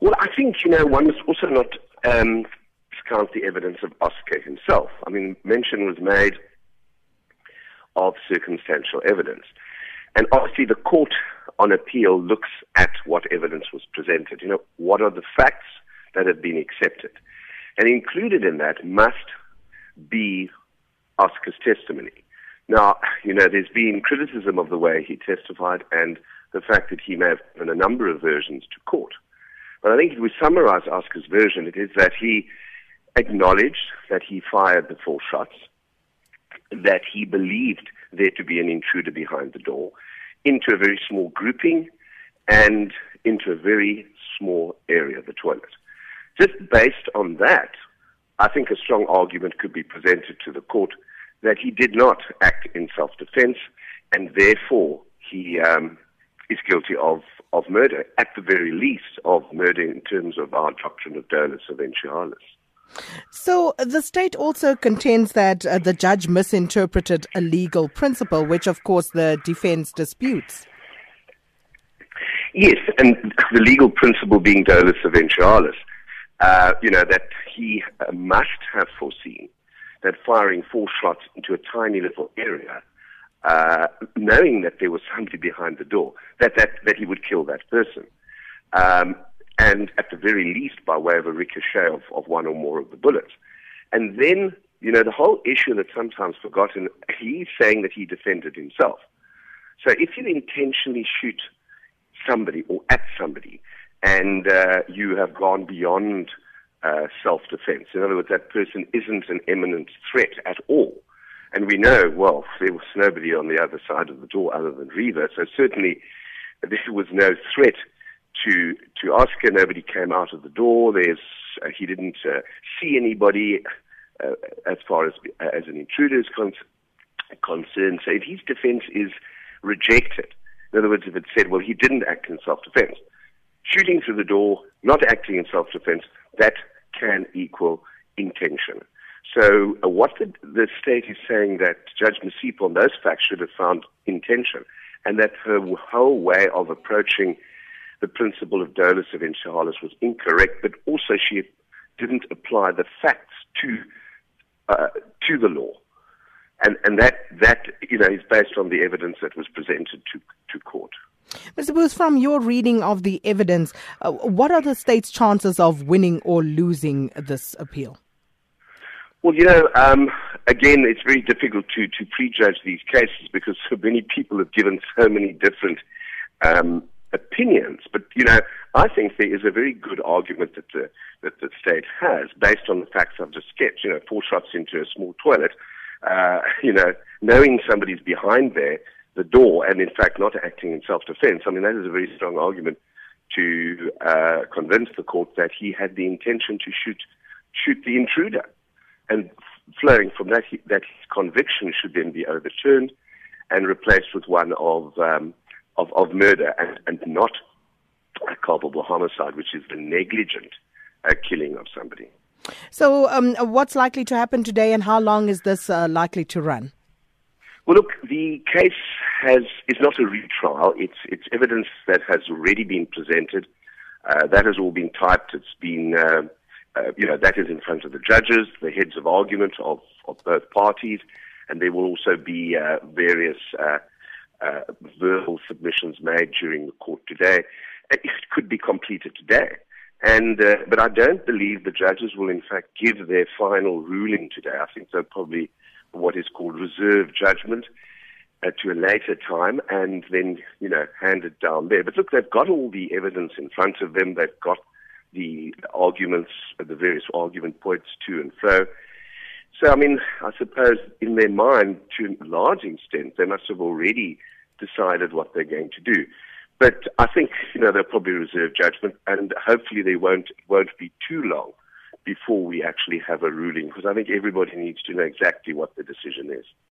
Well, I think, you know, one must also not um, discount the evidence of Oscar himself. I mean, mention was made of circumstantial evidence. And obviously, the court on appeal looks at what evidence was presented. You know, what are the facts that have been accepted? And included in that must be Oscar's testimony. Now, you know, there's been criticism of the way he testified and the fact that he may have given a number of versions to court. But I think if we summarize Oscar's version, it is that he acknowledged that he fired the four shots, that he believed there to be an intruder behind the door into a very small grouping and into a very small area, of the toilet. Just based on that, I think a strong argument could be presented to the court that he did not act in self-defense and therefore he um, is guilty of, of murder, at the very least of murder in terms of our doctrine of dolus eventualis. So the state also contends that uh, the judge misinterpreted a legal principle, which of course the defense disputes. Yes, and the legal principle being dolus eventualis, uh, you know, that he uh, must have foreseen that firing four shots into a tiny little area, uh, knowing that there was somebody behind the door, that, that, that he would kill that person. Um, and at the very least by way of a ricochet of, of one or more of the bullets. And then, you know, the whole issue that's sometimes forgotten, he's saying that he defended himself. So if you intentionally shoot somebody or at somebody and uh, you have gone beyond uh, self-defense, in other words, that person isn't an imminent threat at all, and we know, well, there was nobody on the other side of the door other than Reeva, so certainly there was no threat to to Oscar. Nobody came out of the door. There's uh, he didn't uh, see anybody uh, as far as as an intruder is con- concerned. So if his defence is rejected, in other words, if it said, well, he didn't act in self-defence, shooting through the door, not acting in self-defence, that can equal. So uh, what the, the state is saying that Judge Masipa on those facts should have found intention, and that her whole way of approaching the principle of dolus eventualis was incorrect, but also she didn't apply the facts to uh, to the law, and and that that you know is based on the evidence that was presented to to court. Mr. Booth, from your reading of the evidence, uh, what are the state's chances of winning or losing this appeal? Well, you know, um, again, it's very difficult to, to prejudge these cases because so many people have given so many different um, opinions. But you know, I think there is a very good argument that the that the state has based on the facts I've just sketched. You know, four shots into a small toilet. Uh, you know, knowing somebody's behind there, the door, and in fact not acting in self-defense. I mean, that is a very strong argument to uh, convince the court that he had the intention to shoot shoot the intruder, and flowing from that, he, that conviction should then be overturned and replaced with one of um, of, of murder and, and not a culpable homicide, which is the negligent uh, killing of somebody. So, um, what's likely to happen today, and how long is this uh, likely to run? Well, look, the case has is not a retrial. It's it's evidence that has already been presented. Uh, that has all been typed. It's been, uh, you know, that is in front of the judges, the heads of argument of, of both parties, and there will also be uh, various uh, uh, verbal submissions made during the court today. It could be completed today. And, uh, but I don't believe the judges will in fact give their final ruling today. I think they'll probably what is called reserve judgment uh, to a later time and then, you know, hand it down there. But look, they've got all the evidence in front of them. They've got the arguments, the various argument points to and fro. So, I mean, I suppose in their mind, to a large extent, they must have already decided what they're going to do. But I think, you know, they'll probably reserve judgment, and hopefully they won't, won't be too long before we actually have a ruling, because I think everybody needs to know exactly what the decision is.